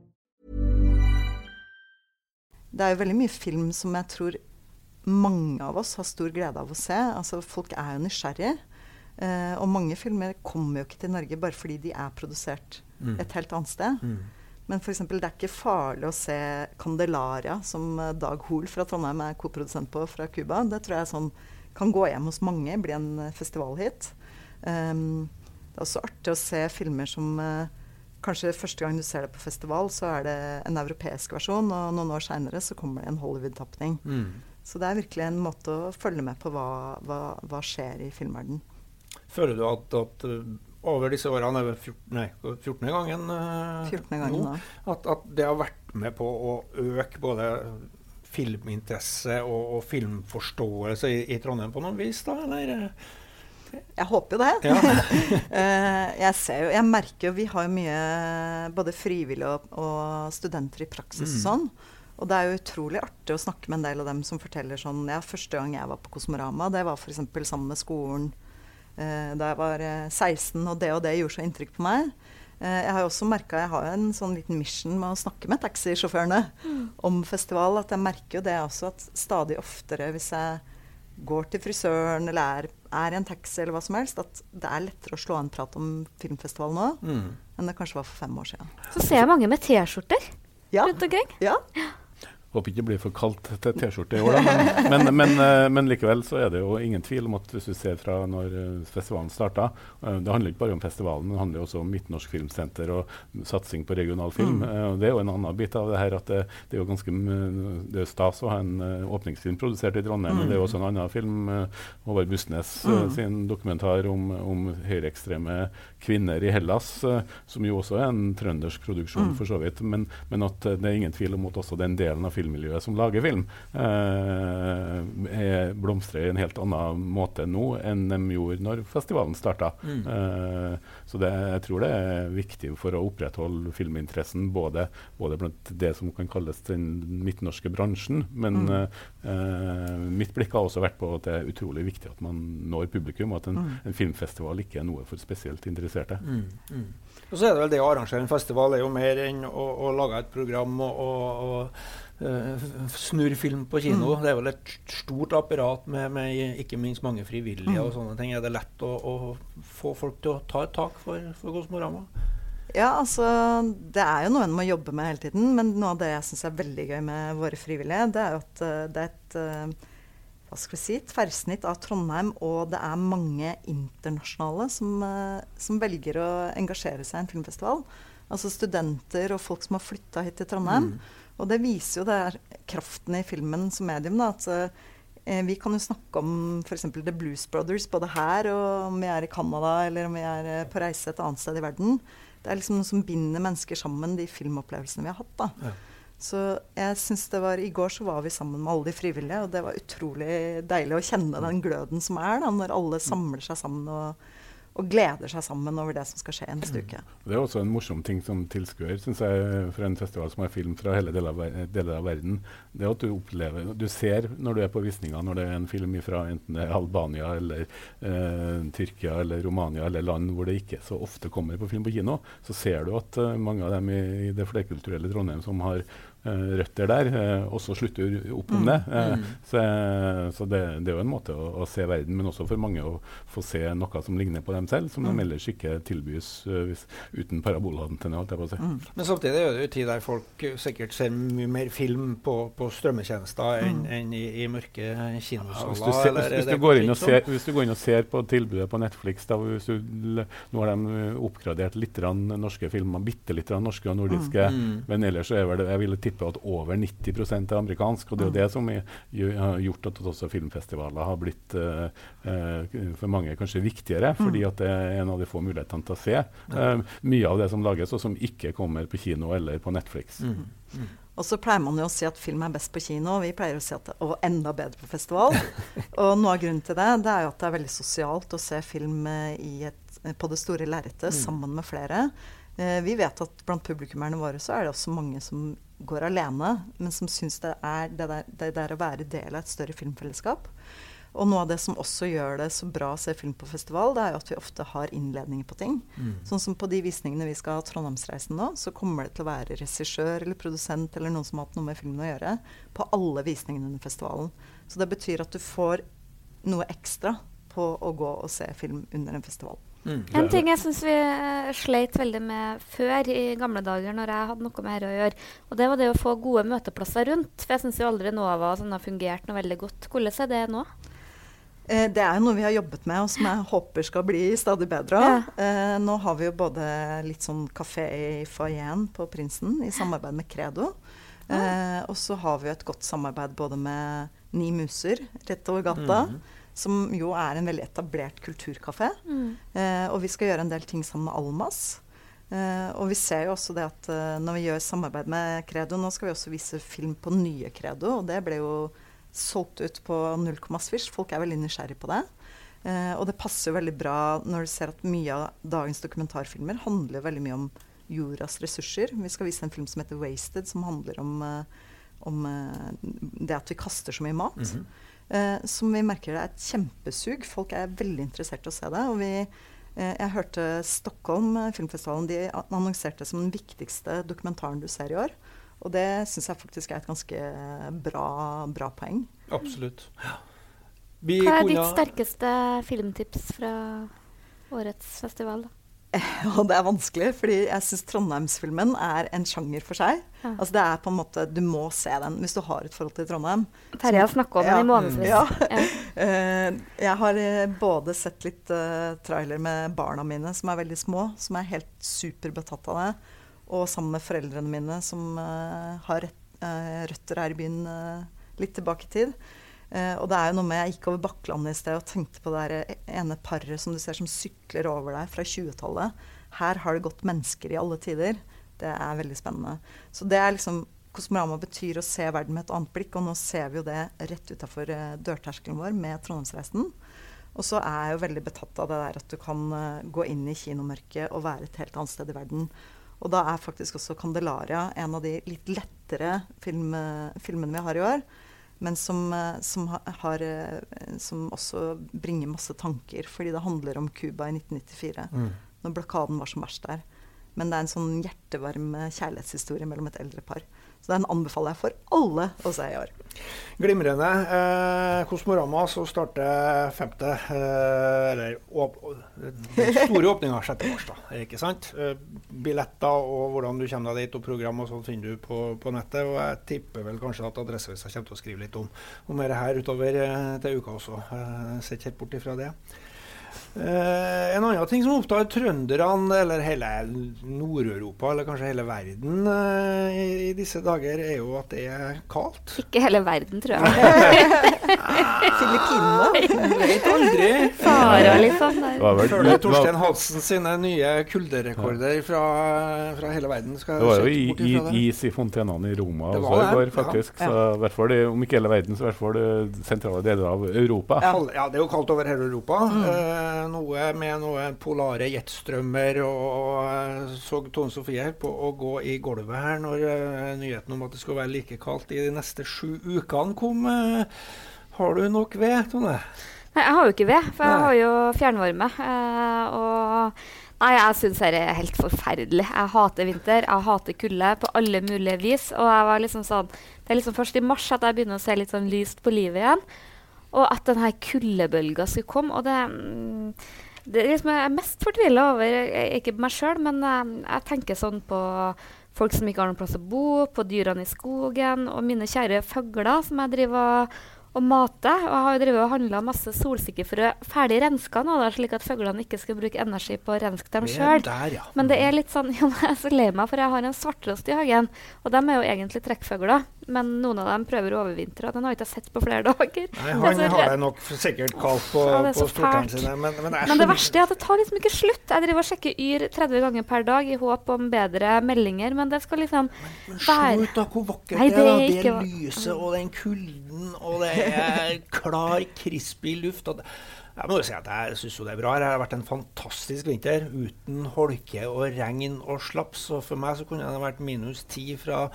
Det er jo veldig mye film som jeg tror mange av oss har stor glede av å se. Altså, folk er jo nysgjerrige. Eh, og mange filmer kommer jo ikke til Norge bare fordi de er produsert Mm. et helt annet sted. Mm. Men f.eks. det er ikke farlig å se 'Candelaria', som eh, Dag Hoel fra Trondheim er koprodusent på fra Cuba. Det tror jeg sånn, kan gå hjem hos mange, bli en eh, festivalhit. Um, det er også artig å se filmer som eh, Kanskje første gang du ser det på festival, så er det en europeisk versjon, og noen år seinere så kommer det en Hollywood-tapning. Mm. Så det er virkelig en måte å følge med på hva, hva, hva skjer i filmverdenen. Føler du at, at uh, over disse årene, er 14, nei, 14. gangen, uh, 14. gangen nå, nå. at, at det har vært med på å øke både filminteresse og, og filmforståelse i, i Trondheim på noen vis, da? Eller? Jeg håper jo det. Ja. Eh, jeg ser jo, jeg merker jo Vi har jo mye både frivillige og, og studenter i praksis Mm. sånn. Og det er jo utrolig artig å snakke med en del av dem som forteller sånn Ja, første gang jeg var på Kosmorama, det var f.eks. sammen med skolen eh, da jeg var eh, 16, og det og det gjorde så inntrykk på meg. Eh, jeg har jo også merka Jeg har jo en sånn liten mission med å snakke med taxisjåførene mm. om festival. At jeg merker jo det også at stadig oftere hvis jeg går til frisøren eller er, er, i en taxi eller hva som helst, at det er lettere å slå en prat om filmfestival nå mm. enn det kanskje var for fem år siden. Så ser jeg mange med T-skjorter ja. rundt omkring. Ja. Håper ikke det blir for kaldt til T-skjorte i år, da. Men, men, men, eh, men, likevel så er det jo ingen tvil om at hvis du ser fra når eh, festivalen starta uh, Det handler ikke bare om festivalen, men det handler også om Midtnorsk Filmsenter og satsing på regional film. Mm. Det er jo en annen bit av det her at det, det er jo ganske det er stas å ha en åpningsfilm produsert i Trondheim. Mm. Men det er jo også en annen film, Håvard Bussnes mm. sin dokumentar om, om høyreekstreme kvinner i Hellas, som jo også er en trøndersk produksjon, mm. for så vidt. Men, men, at det er ingen tvil om at også den delen av filmen filmmiljøet som lager film, eh, blomstrer i en helt annen måte nå enn de gjorde når festivalen starta. Mm. Eh, så det, jeg tror det er viktig for å opprettholde filminteressen, både, både blant det som kan kalles den midtnorske bransjen, men mm. eh, mitt blikk har også vært på at det er utrolig viktig at man når publikum, og at en, mm. en filmfestival ikke er noe for spesielt interesserte. Mm. mm. Og så er det vel det å arrangere en festival er jo mer enn å, å lage et program og, og, og uh, snurr film på kino. Mm. Det er vel et stort apparat med, med ikke minst mange frivillige mm. og sånne ting. Er det lett å, å, få folk til å ta et tak for, for Kosmorama? Ja, altså Det er jo noe en må jobbe med hele tiden. Men noe av det jeg syns er veldig gøy med våre frivillige, det er jo at uh, det er et uh, hva skal vi si, tverrsnitt av Trondheim, og det er mange internasjonale som, som velger å engasjere seg i en filmfestival. Altså studenter og folk som har flytta hit til Trondheim. Mm. Og det viser jo det er kraften i filmen som medium. Da, at eh, vi kan jo snakke om f.eks. The Blues Brothers både her og om vi er i Canada eller om vi er eh, på reise et annet sted i verden. Det er liksom noe som binder mennesker sammen, de filmopplevelsene vi har hatt. da. Ja. Så jeg synes det var, I går så var vi sammen med alle de frivillige, og det var utrolig deilig å kjenne den gløden som er da, når alle samler seg sammen og og gleder seg sammen over det som skal skje neste mm. uke. Det er også en morsom ting som tilskuer, syns jeg, for en festival som har film fra hele deler av, deler av, verden. Det at du opplever Du ser når du er på visninga, når det er en film fra enten det er Albania eller eh, Tyrkia eller Romania eller land hvor det ikke så ofte kommer på film på kino, så ser du at eh, mange av dem i, i det flerkulturelle Trondheim som har røtter der, og så slutter opp om mm. det. Eh, mm. Så, så det, det, er jo en måte å, å, se verden, men også for mange å få se noe som ligner på dem selv, som mm. de ellers ikke tilbys hvis, uten parabolantenne. Si. Mm. Men samtidig er det jo tid der folk sikkert ser mye mer film på, på strømmetjenester enn, mm. enn i, i, mørke kinosaler. Hvis, du hvis, hvis, du går inn og ser, hvis du går inn og ser på tilbudet på Netflix, da, du, nå har de oppgradert litt norske filmer, bitte litt norske og nordiske, mm. men ellers så er vel det jeg ville tipper at over 90% er amerikansk. Og det er jo det som har gjort at også filmfestivaler har blitt uh, uh, for mange kanskje viktigere, mm. fordi at det er en av de få mulighetene til å se uh, mye av det som lages, og som ikke kommer på kino eller på Netflix. Mm. Mm. Og så pleier man jo å si at film er best på kino, og vi pleier å si at det er enda bedre på festival. og noe av grunnen til det, det er jo at det er veldig sosialt å se film et, på det store lerretet mm. sammen med flere. Eh, vi vet at blant publikummerne våre så er det også mange som går alene, men som syns det er det der, det der, å være del av et større filmfellesskap. Og noe av det som også gjør det så bra å se film på festival, det er jo at vi ofte har innledninger på ting. Mm. Sånn som på de visningene vi skal ha Trondheimsreisen nå, så kommer det til å være regissør eller produsent eller noen som har hatt noe med filmen å gjøre, på alle visningene under festivalen. Så det betyr at du får noe ekstra på å gå og se film under en festival. Mm. En ting jeg syns vi uh, sleit veldig med før i gamle dager, når jeg hadde noe med dette å gjøre, og det var det å få gode møteplasser rundt. For jeg syns jo aldri Nova sånn, har fungert noe veldig godt. Hvordan er det nå? Eh, det er noe vi har jobbet med, og som jeg håper skal bli stadig bedre. Ja. Eh, nå har vi jo både litt sånn kafé i foajeen på Prinsen i samarbeid med Credo. Ja. Eh, og så har vi jo et godt samarbeid både med Ni Muser rett over gata. Mm som jo er en veldig etablert kulturkafé. Mm. Eh, og vi skal gjøre en del ting sammen med Almas. Eh, og vi ser jo også det at uh, når vi gjør samarbeid med Credo Nå skal vi også vise film på nye Credo, og det ble jo solgt ut på null komma svisj. Folk er veldig nysgjerrig på det. Eh, og det passer jo veldig bra når du ser at mye av dagens dokumentarfilmer handler veldig mye om jordas ressurser. Vi skal vise en film som heter 'Wasted', som handler om, uh, om uh, det at vi kaster så mye mat. Mm -hmm. Eh, som vi merker det er et kjempesug. Folk er veldig interessert i å se det. Og vi Eh, jeg hørte Stockholm eh, Filmfestivalen de annonserte som den viktigste dokumentaren du ser i år. Og det syns jeg faktisk er et ganske bra, bra poeng. Absolutt. Vi Hva er ditt sterkeste filmtips fra årets festival? da? Og det er vanskelig, fordi jeg syns Trondheimsfilmen er en sjanger for seg. Ja. Altså det er på en måte, Du må se den hvis du har et forhold til Trondheim. Terje har snakka om ja, den i månedsvis. Ja. ja. uh, jeg har eh, både sett litt uh, trailer med barna mine, som er veldig små, som er helt superbetatt av det, og sammen med foreldrene mine, som uh, har rett, røtter her i byen litt tilbake i tid. Uh, og det er jo noe med Jeg gikk over Bakklandet i sted og tenkte på det ene paret som du ser som sykler over deg fra 20-tallet. Her har det gått mennesker i alle tider. Det er veldig spennende. Så det er liksom Kosmorama betyr å se verden med et annet blikk, og nå ser vi jo det rett utafor uh, dørterskelen vår med Trondheimsreisen. Og så er jeg jo veldig betatt av det der at du kan uh, gå inn i kinomørket og være et helt annet sted i verden. Og da er faktisk også Candelaria en av de litt lettere film, filmene vi har i år men som, eh, som, har, eh, som, også bringer masse tanker. Fordi det handler om Cuba i 1994, mm. når blokaden var som verst der. Men det er en sånn hjertevarm kjærlighetshistorie mellom et eldre par. Så den anbefaler jeg for alle å se i år. Glimrende. Eh, Kosmorama så starter femte eh, Eller åp, den store åpninga 6. mars, da. Ikke sant? Eh, billetter og hvordan du kommer deg dit, og program og sånt finner du på, på, nettet. Og jeg tipper vel kanskje at Adresseavisa kommer til å skrive litt om, om dette her utover eh, til uka også. Eh, Sett helt bort ifra det. Uh, en annen ting som opptar trønderne, eller hele Nord-Europa, eller kanskje hele verden uh, i, i, disse dager, er jo at det er kaldt. Ikke hele verden, tror jeg. Filippinene. Vet aldri. Fara, liksom. Føler Torstein Hansen sine nye kulderekorder fra, fra, hele verden. det var jo i, i, is i fontenene i Roma også i går, faktisk. Ja. Så hvert fall, om ikke hele verden, så i hvert fall sentrale deler av Europa. Ja, ja det er jo kaldt over hele Europa. Mm. Uh, noe med noen polare jetstrømmer, og eh, så Tone Sofie på å gå i gulvet her når uh, nyheten om at det skal være like kaldt i de neste sju ukene kom. Har du nok ved, Tone? Nei, jeg har jo ikke ved, for jeg har jo fjernvarme. Og Nei, jeg syns det er helt forferdelig. Jeg hater vinter. Jeg hater kulde på alle mulige vis. Og jeg var liksom sånn, det er liksom først i mars at jeg begynner å se litt sånn lyst på livet igjen. Og at denne kuldebølga skulle komme. Og det, mm, det liksom jeg er mest fortvila over, ikke meg sjøl, men jeg, jeg, tenker sånn på folk som ikke har noen plass å bo, på dyrene i skogen, og mine kjære fugler som jeg driver og og mate. Og jeg har jo drevet og handla masse solsikkefrø ferdig renska nå, da, slik at fuglene ikke skal bruke energi på å renske dem sjøl. Ja. Men det er litt sånn, jo, jeg er så lei meg, for jeg har en svarttrost i hagen. Og de er jo egentlig trekkfugler. Men noen av dem prøver å overvintre, den har jeg ikke sett på flere dager. Nei, Han har deg nok sikkert kaldt på, ja, på stortene sine. Men, men, men, det verste er at det tar liksom ikke slutt. Jeg driver og sjekker Yr 30 ganger per dag i håp om bedre meldinger, men det skal liksom men, men være Slutt, da! Hvor vakkert Nei, det er. Det, det lyset og den kulden, og det er klar, crispy luft. og det jeg må jo si at jeg syns det er bra. Det har vært en fantastisk vinter uten holke og regn og slaps. Og for meg så kunne det vært minus ti fra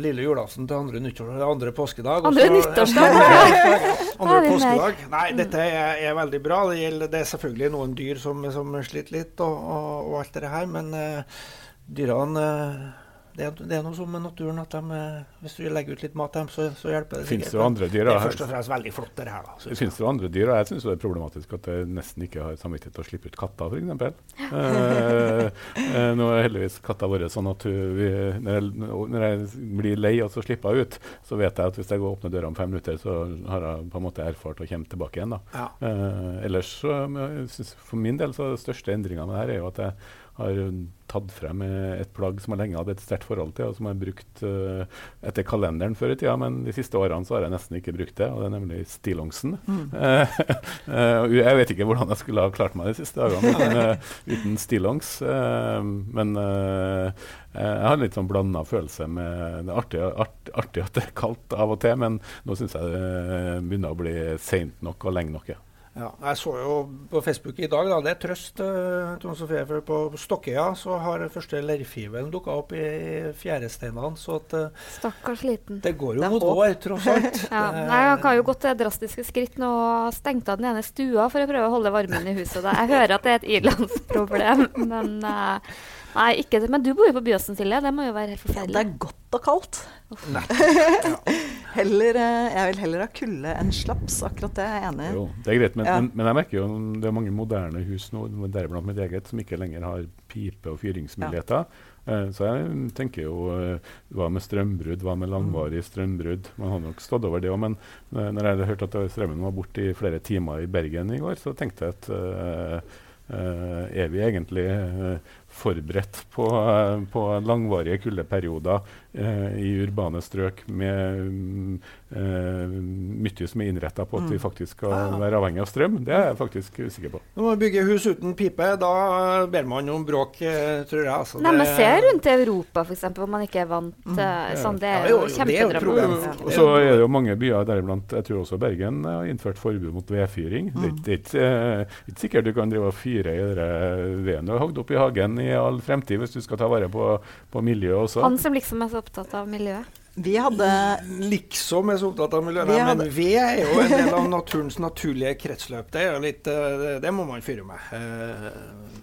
lille julaften til andre, nyttår, andre påskedag. Andre nyttårsdag! andre påskedag. Nei, dette er, er, veldig bra. Det, gjelder, det, er selvfølgelig noen dyr som, som sliter litt, og, og, og alt det her, men uh, dyrene uh, det, er, det er noe sånn med naturen at de, eh, hvis du legger ut litt mat til dem, så, så hjelper det. Finnes det andre dyr? Det er først og fremst veldig flott, det her. Da, Finnes det andre dyr? Jeg syns det er problematisk at jeg nesten ikke har samvittighet til å slippe ut katter, f.eks. eh, eh, nå er heldigvis katta vår sånn at vi, når, jeg, når, jeg, blir lei og så slipper jeg ut, så vet jeg at hvis jeg går og åpner døra om fem minutter, så har jeg på en måte erfart å komme tilbake igjen. Da. Ja. Eh, ellers, så, for min del, så er den største endringa med det her er jo at jeg har tatt frem et plagg som jeg lenge hadde et sterkt forhold til, og som jeg har brukt uh, etter kalenderen før i tida, men de siste årene så har jeg nesten ikke brukt det, og det er nemlig stillongsen. Mm. Uh, uh, jeg vet ikke hvordan jeg skulle ha klart meg de siste dagene uten, uten stillongs, men jeg har litt sånn blanda følelse med Det er artig, art, artig, at det er kaldt av og til, men nå syns jeg det begynner å bli seint nok og lenge nok. Ja. Ja, jeg så jo på Facebook i dag, da, det er trøst, uh, Trond Sofie, for på Stokkøya så har den første leirfibelen dukka opp i fjæresteinene. Så at uh, Stakkars liten. Det går jo mot vår, tross alt. ja, nei, Han har jo gått til drastiske skritt nå og stengt av den ene stua for å prøve å holde varmen i huset. Jeg hører at det er et irlandsproblem, men uh, Nei, ikke det. Men du bor jo på Byåsen, Silje. Det må jo være helt forferdelig. Ja, det er godt og kaldt. heller, eh, jeg vil heller ha kulde enn slaps. Akkurat det er jeg enig i. Jo, det er greit, men, ja. men, men, jeg merker jo det er mange moderne hus nå, deriblant mitt eget, som ikke lenger har pipe- og fyringsmuligheter. Ja. Uh, så jeg tenker jo uh, hva med strømbrudd, hva med langvarig mm. strømbrudd? Man har nok stått over det òg, men uh, når jeg hørte at strømmen var borte i flere timer i Bergen i går, så tenkte jeg at er vi egentlig forberedt på, på langvarige kuldeperioder eh, i urbane strøk med uh, mye som er innretta på at vi mm. faktisk skal ja. være avhengig av strøm. Det er jeg faktisk usikker på. Når man bygger hus uten pipe, da ber man om bråk, eh, tror jeg. Altså, Nei, men Se rundt i Europa, f.eks., hvor man ikke er vant mm. sånn. Det er jo, jo kjempedramatisk. Og så er det jo mange byer, deriblant jeg tror også Bergen, har innført forbud mot vedfyring. Mm. Det, er ikke, sikkert du kan drive og fyre i veden du har hogd opp i hagen i all fremtid, hvis du skal ta vare på, på miljøet også. Han som liksom er så opptatt av miljøet? Vi hadde Liksom er så opptatt av miljøet, hadde... men ved er jo en del av naturens naturlige kretsløp. Det, litt, eh, det, det må man fyre med. Eh,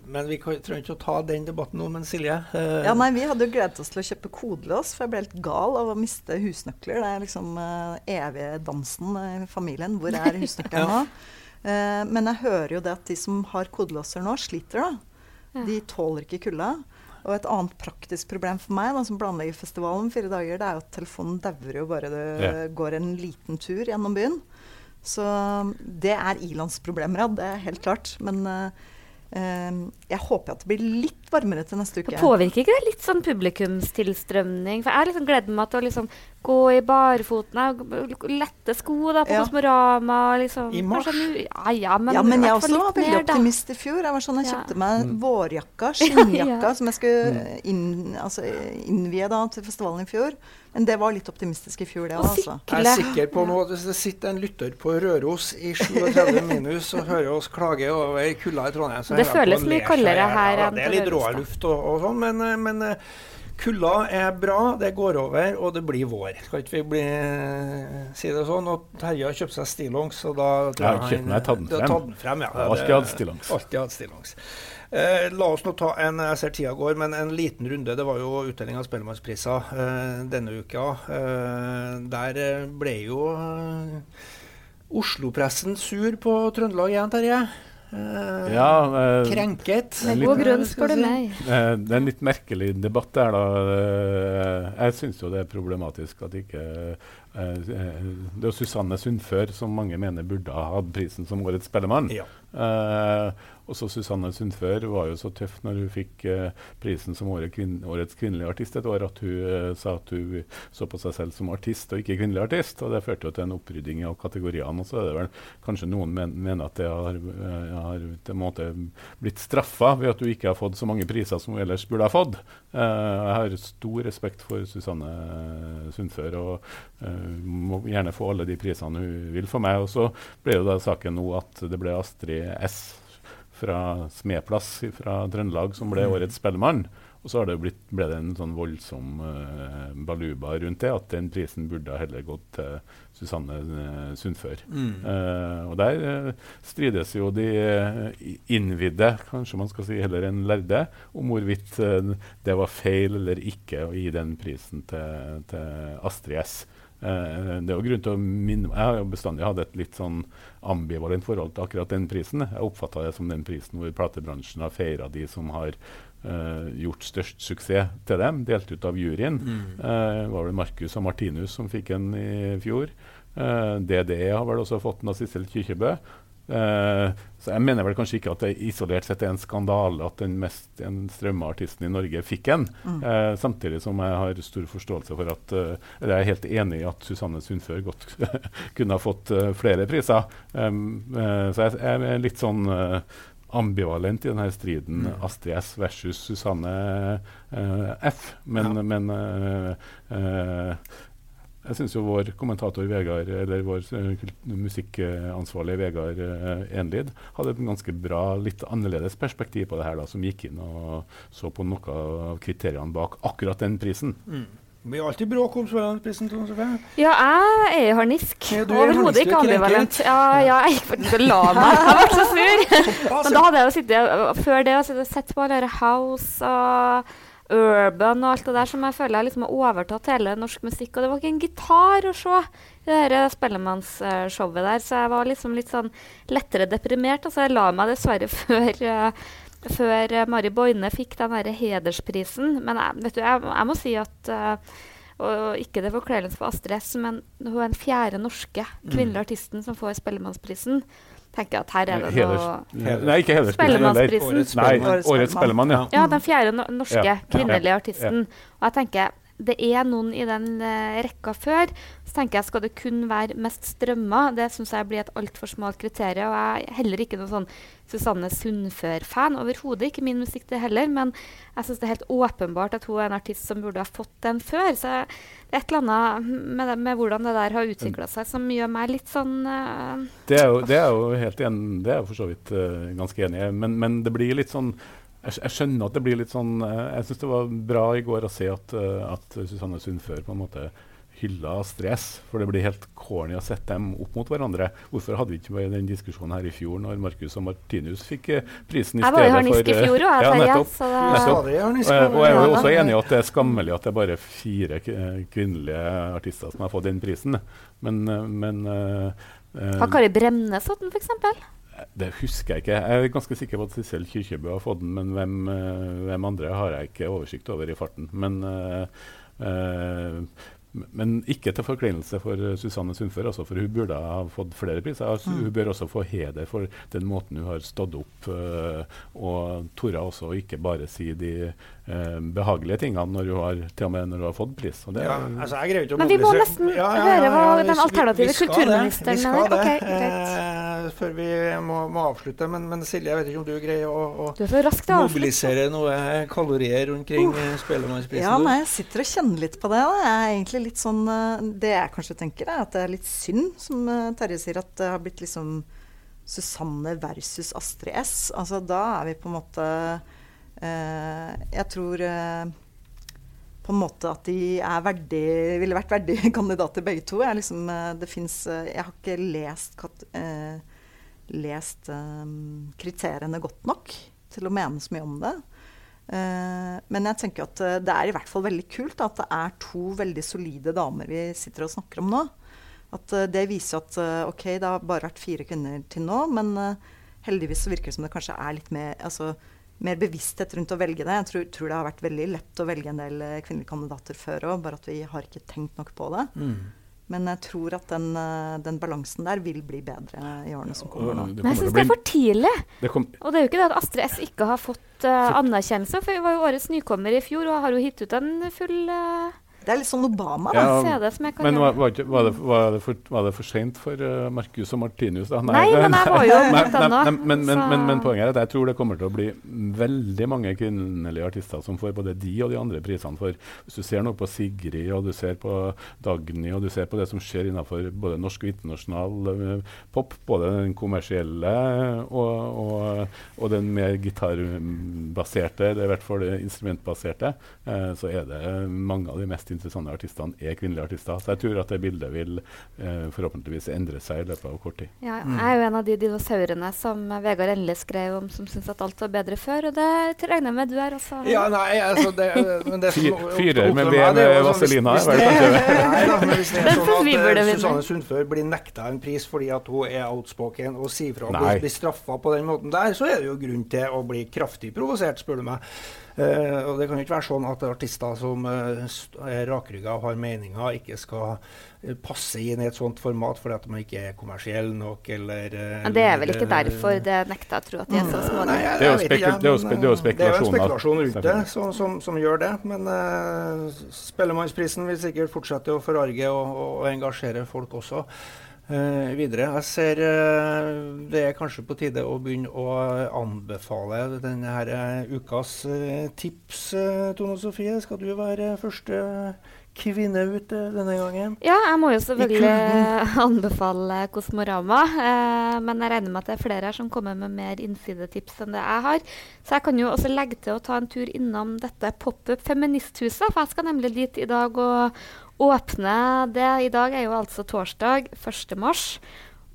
men vi trenger ikke å ta den debatten nå. Men Silje? Eh, ja, nei, Vi hadde jo gledet oss til å kjøpe kodelås, for jeg ble helt gal av å miste husnøkler. Det er liksom uh, evige dansen i familien. Hvor er husnøkkelen nå? Uh, men jeg hører jo det at de som har kodelåser nå, sliter. da. De tåler ikke kulda. Og et annet praktisk problem for meg da, som planlegger festivalen fire dager, det er jo at telefonen dauer jo bare du ja. går en liten tur gjennom byen. Så det er ilandsproblemer, ja. Det er helt klart. Men uh, jeg håper at det blir litt varmere til neste uke. Påvirker ikke det litt sånn publikumstilstrømning? For jeg liksom gleder meg til å liksom gå i barfotene, Lette sko da, på ja. Kosmorama. Liksom. I mars? Ja, ja, men, ja, men jeg også var veldig optimist i fjor. Jeg var sånn, jeg kjøpte meg mm. vårjakka, skinnjakka, som jeg skulle mm. inn, altså, innvie da, til festivalen i fjor. Men det var litt optimistisk i fjor, det òg. Altså. Jeg er sikker på nå at hvis det sitter en lytter på Røros i 37 minus og hører oss klage over kulda i Trondheim, så det føles mye kaldere her enn på Røros. Det er litt råere luft og, og sånn, men, men Kulda er bra, det går over, og det blir vår. Skal ikke vi bli, si det sånn? Og Terje har kjøpt seg stillongs, og da Jeg har kjøpt meg tatt den frem. Ja. Alltid hatt stillongs. Alltid hatt stillongs. Eh, la oss nå ta en jeg ser tida går, men en liten runde. Det var jo utdeling av Spellemannspriser eh, denne uka. Eh, der ble jo eh, Oslo-pressen sur på Trøndelag igjen, Terje. Uh, ja, uh, krenket. Med god grunn, spør du meg. Uh, det er en litt merkelig debatt der, da. jeg syns jo det er problematisk at ikke Det er jo Susanne Sundfør som mange mener burde ha hatt prisen som årets spellemann. Ja. Også Susanne Sundfør var jo så tøff når hun fikk eh, prisen som året årets kvinnelige artist et år, at hun eh, sa at hun så på seg selv som artist og ikke kvinnelig artist. og Det førte jo til en opprydding av kategoriene. og så er det vel Kanskje noen men mener at det har, uh, har til måte blitt straffa ved at hun ikke har fått så mange priser som hun ellers burde ha fått. Jeg har stor respekt for Susanne Sundfør og må gjerne få alle de prisene hun vil for meg. Og så ble jo da saken nå at det ble Astrid S fra Smeplass fra Trøndelag som ble mm. årets Spellemann. Og så det blitt, ble det en sånn voldsom uh, baluba rundt det, at den prisen burde heller gått til Susanne uh, Sundfør. Mm. Uh, og der uh, strides jo de innvidde, kanskje man skal si heller enn lærde, om hvorvidt det var feil eller ikke å gi den prisen til, til Astrid S. Eh, det er jo grunn til å minne Jeg har jo bestandig hatt et litt sånn ambivalent forhold til akkurat den prisen. Jeg oppfatta det som den prisen hvor platebransjen har feira de som har uh, gjort størst suksess til dem, delt ut av juryen. Mm. Uh, var det Marcus og Martinus som fikk en i fjor. Uh, DDE har vel også fått den av Sissel Kyrkjebø. Uh, så Jeg mener vel kanskje ikke at det isolert sett er en skandale at den mest en strømmeartisten i Norge fikk en. Mm. Uh, samtidig som jeg har stor forståelse for at uh, Jeg er helt enig i at Susanne Sundfør godt kunne ha fått flere priser. Um, så jeg, jeg, er litt sånn ambivalent i denne striden mm. Astrid S versus Susanne F. Men, ja. men jeg syns jo vår kommentator Vegard, eller vår uh, musikkansvarlige Vegard uh, Enlid hadde et ganske bra, litt annerledes perspektiv på det her, da, som gikk inn og så på noe av kriteriene bak akkurat den prisen. Mm. Det blir alltid bråk om Sørlandsprisen. Ja, jeg er harnisk. Ja, Overhodet ikke ambivalent. Ja, ja, jeg gikk faktisk og la meg. Jeg ble så sur. Men da hadde jeg jo sittet før det og sett på alle House og urban og alt det der som jeg føler jeg liksom har overtatt hele norsk musikk. Og det var ikke en gitar å se i det Spellemannsshowet der, så jeg var liksom litt sånn lettere deprimert. Altså, jeg la meg dessverre før uh, før Mari Boine fikk den der hedersprisen. Men jeg, vet du, jeg, jeg må si at uh, og ikke det forkledelse for Astrid S, men hun er den fjerde norske kvinnelige artisten som får Spellemannsprisen. Tenker jeg at her er det Heders, noe Nei, ikke Hedersprisen. Årets, nei, årets Spellemann, ja. Ja, den fjerde norske Ja. kvinnelige Ja. artisten. Og jeg tenker det er noen i den eh, rekka før. Så tenker jeg skal det kun være mest strømmer. Det syns jeg blir et altfor smalt kriterium. Og jeg er heller ikke noen sånn Susanne Sundfør-fan. Overhodet ikke min musikk, det heller. Men jeg syns det er helt åpenbart at hun er en artist som burde ha fått den før. Så det er et eller annet med, det, med hvordan det der har utvikla seg, som gjør meg litt sånn uh, Det er jo, det er jo helt igjen, det er jeg for så vidt uh, ganske enig i. Men, men det blir litt sånn jeg, jeg skjønner at det blir litt sånn eh, Jeg syns det var bra i går å se at, eh, at Susanne Sundfør på en måte hylla stress, For det blir helt corny å sette dem opp mot hverandre. Hvorfor hadde vi ikke den diskusjonen her i fjor, når Marcus og Martinus fikk eh, prisen i stedet for Jeg var i Harniske Harnisk i fjor, òg, ja, nettopp. så nettopp. Stadig Og jeg, og jeg er jo også enig i at det er skammelig at det er bare fire kvinnelige artister som har fått den prisen. Men, men uh, uh, Har Kari Bremnes fått den, f.eks.? Det husker jeg ikke. Jeg er ganske sikker på at Sissel Kyrkjebø har fått den, men hvem, eh, hvem andre har jeg ikke oversikt over i farten. Men, uh, uh, men ikke til forkleinelse for Susanne Sundfør, altså, for hun burde ha fått flere priser. Altså. Hun bør også få heder for den måten hun har stått opp uh, og torde også ikke bare si de behagelige tingene når du har, til og med når du har fått pris. Og det, Ja, altså, jeg greier ikke å Men vi må nesten høre hva den vi- den alternative kulturministeren mener. Vi skal mener. det, Ok, eh, før vi må, må avslutte. Men, men Silje, jeg vet ikke om du greier å, å Du er så rask til å avslutte. mobilisere noe kalorier omkring uh. Spellemannsprisen? Ja, nei, jeg sitter og kjenner litt på det. Da. Jeg er egentlig litt sånn, eh, Det jeg kanskje tenker, er at det er litt synd, som eh, Terje sier, at det har blitt liksom Susanne versus Astrid S. Altså, da er vi på en måte eh, Jeg tror eh, på en måte at de er verdig, ville vært verdige kandidater begge to. Jeg, liksom, eh, finnes, eh, jeg har ikke lest, eh, lest eh, kriteriene godt nok til å mene så mye om det. Eh, men jeg tenker at eh, det er i hvert fall veldig kult at det er to veldig solide damer vi sitter og snakker om nå. At eh, Det viser at eh, ok, det har bare vært fire kvinner til nå, men eh, heldigvis så virker det som det kanskje er litt mer, altså, mer bevissthet rundt å velge det. Jeg tror, tror det har vært veldig lett å velge en del eh, kvinnelige kandidater før òg, bare at vi har ikke tenkt nok på det. Mm. Men jeg tror at den, eh, den balansen der vil bli bedre i årene som kommer. nå. Men jeg syns det er for tidlig. det kom, Og det er jo ikke det at Astrid S ikke har fått uh, anerkjennelse, for hun var jo årets nykommer i fjor og har jo gitt ut en full uh, Det er litt sånn Obama, Ja, CD som jeg kan men var, var, ikke, var, det, var, det for, var det for sent for uh, Marcus og Martinus? Da? Nei, men jeg var jo Nei, men, men, men, men poenget er at jeg tror det kommer til å bli veldig mange kvinnelige artister som får både de og de andre prisene. For hvis du ser noe på Sigrid, og du ser på Dagny, og du ser på det som skjer innenfor både norsk og internasjonal eh, pop, både den kommersielle og, og, og den mer gitarbaserte, eller i hvert fall instrumentbaserte, uh, så er det mange av de mest interessante artistene er kvinnelige artister. Så jeg tror at det bildet vil eh, forhåpentligvis endre seg i løpet av kort tid. Ja, jeg er jo en av de dinosaurene som Vegard Endelig skrev om, som syns at alt var bedre før. Og det regner jeg med du er også. Ja, nei, altså det, men det som fyrer med ved er med Vazelina, er vel det- kanskje? Nei da, men hvis det er sånn at eh. Susanne Sundfør blir nekta en pris fordi at hun er outspoken og sier fra og blir straffa på den måten der, så er det jo grunn til å bli kraftig provosert, spør du meg. Eh, og Det kan jo ikke være sånn at artister som eh, er rakrygga og har meninger, ikke skal eh, passe inn i et sånt format fordi at de ikke er kommersielle nok, eller eh, Men det er vel ikke derfor det nekter jeg å tro at de er så små. Nei, jeg, Det er jo jeg det er spekulasjoner, Det er jo en spekulasjon rundt det som, som, som gjør det. Men uh, Spellemannsprisen vil sikkert fortsette å forarge og, og engasjere folk også. Eh, videre. Jeg ser uh, det er kanskje på tide å begynne å anbefale denne her, eh, ukas uh, tips, Tone Sofie. Skal du være første kvinne ut denne gangen? Ja, jeg må jo selvfølgelig anbefale Kosmorama. Men jeg regner med at det er flere her som kommer med mer innsidetips enn det jeg har. Så jeg kan jo også legge til å ta en tur innom dette pop-up feministhuset. For jeg skal nemlig dit i dag og åpne det. I dag er jo altså torsdag 1. mars.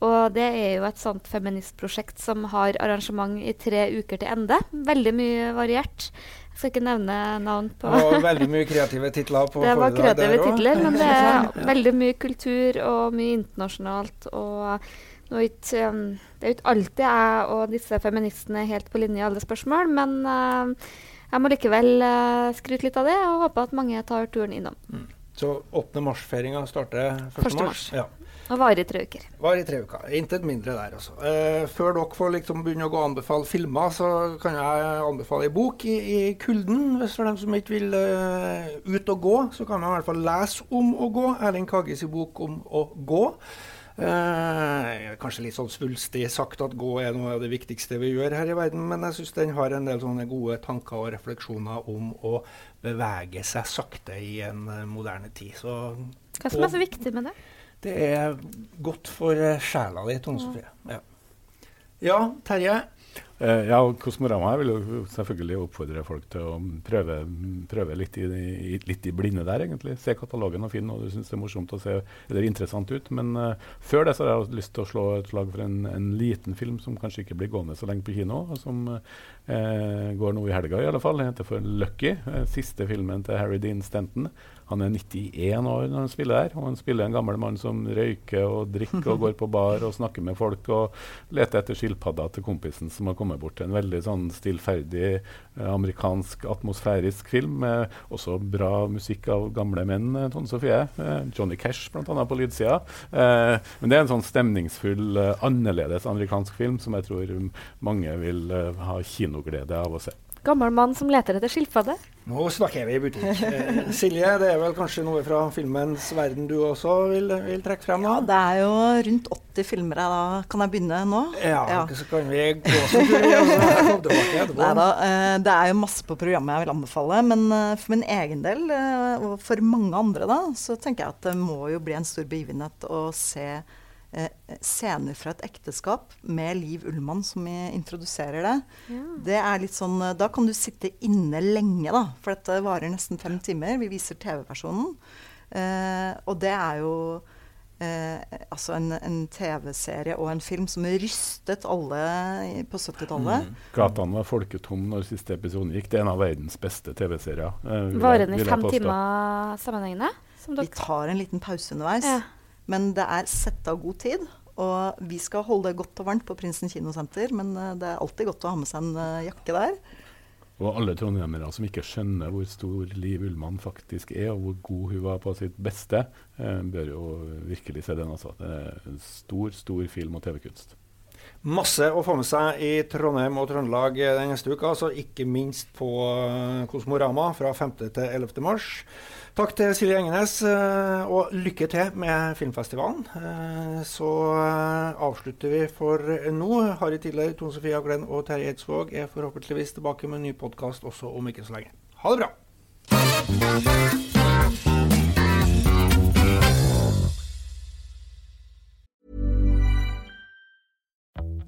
Og det er jo et sånt feministprosjekt som har arrangement i tre uker til ende. Veldig mye variert. Jeg skal ikke nevne navn på Og veldig mye kreative titler på Det var kreative titler, men det er veldig mye kultur og mye internasjonalt. Og um, det er jo ikke alltid jeg og disse feministene er helt på linje i alle spørsmål, men uh, jeg må likevel uh, skryte litt av det og håpe at mange tar turen innom. Så 8. mars-feiringa starter 1. 1. mars. Ja. Og varer i tre uker. Var i tre uker. Intet mindre der, altså. Eh, før dere får liksom begynne å gå og anbefale filmer, så kan jeg anbefale ei bok i, i kulden. Hvis for dem som ikke vil uh, ut og gå, så kan man i hvert fall lese om å gå. Erling Kagges bok om å gå. Eh, kanskje litt sånn svulstig sagt at gå er noe av det viktigste vi gjør her i verden, men jeg syns den har en del sånne gode tanker og refleksjoner om å bevege seg sakte i en eh, moderne tid. Så Hva som er så viktig med det? det er godt for eh, sjela di, Tone Sofie. Ja. ja, Terje. Eh, ja, og Kosmorama vil jo selvfølgelig oppfordre folk til å prøve, prøve litt, i, i, litt i blinde der, egentlig. Se katalogen og finne noe du syns er morsomt å se eller interessant ut. Men uh, før det så har jeg lyst til å slå et slag for en, en liten film som kanskje ikke blir gående så lenge på kino, og som uh, går nå i helga i alle fall. Den heter for 'Lucky'. siste filmen til Harry Dean Stanton. Han er 91 år når han spiller her, og han spiller en gammel mann som røyker og drikker og går på bar og snakker med folk og leter etter skilpadder til kompisen som har kommet bort. En veldig sånn stillferdig eh, amerikansk atmosfærisk film med også bra musikk av gamle menn, eh, Tone Sofie. Eh, Johnny Cash bl.a. på lydsida. Men det er en sånn stemningsfull, annerledes amerikansk film som jeg tror mange vil ha kinoglede av å se. Gammel mann som leter etter skilpadde. Nå snakker vi i butikk. Eh, Silje, det er vel kanskje noe fra filmens verden du også vil, vil trekke frem? Ja, det er jo rundt 80 filmer. Da kan jeg begynne nå? Ja, så kan vi gå som tur. Ja, jeg. Neida, eh, det er jo masse på programmet jeg vil anbefale, men eh, for min egen del, eh, og for mange andre, da, så tenker jeg at det må jo bli en stor begivenhet å se scener fra et ekteskap med Liv Ullmann, som introduserer det. Det er litt sånn, eh, Da kan du sitte inne lenge, da, for dette varer nesten fem timer. Vi viser TV-versjonen. Eh, og det er jo eh, altså en, en TV-serie og en film som rystet alle på 70-tallet. Gatene var folketom når siste episoden gikk. Det er en av verdens beste TV-serier. eh, Varer den i fem timer sammenhengende? Som Vi tar en liten pause underveis, Ja. Men det er sett av god tid. Og vi skal holde det godt og varmt på Prinsen kinosenter, men eh, det er alltid godt å ha med seg en eh, jakke der. Og alle trondheimere som ikke skjønner hvor stor Liv Ullmann faktisk er, og hvor god hun var på sitt beste, eh, bør jo virkelig se den. Altså. Det er en stor, stor film- og TV-kunst. Masse å få med seg i Trondheim og Trøndelag den neste uka, altså ikke minst på eh, Kosmorama fra 5. til 11. mars. Takk til Silje Engenes, eh, og lykke til med filmfestivalen. Eh, Så avslutter vi for nå. Harry Tiller, Tone Sofie Aglen og Terje Eidsvåg er forhåpentligvis tilbake med en ny podkast også om ikke så lenge. Ha det bra!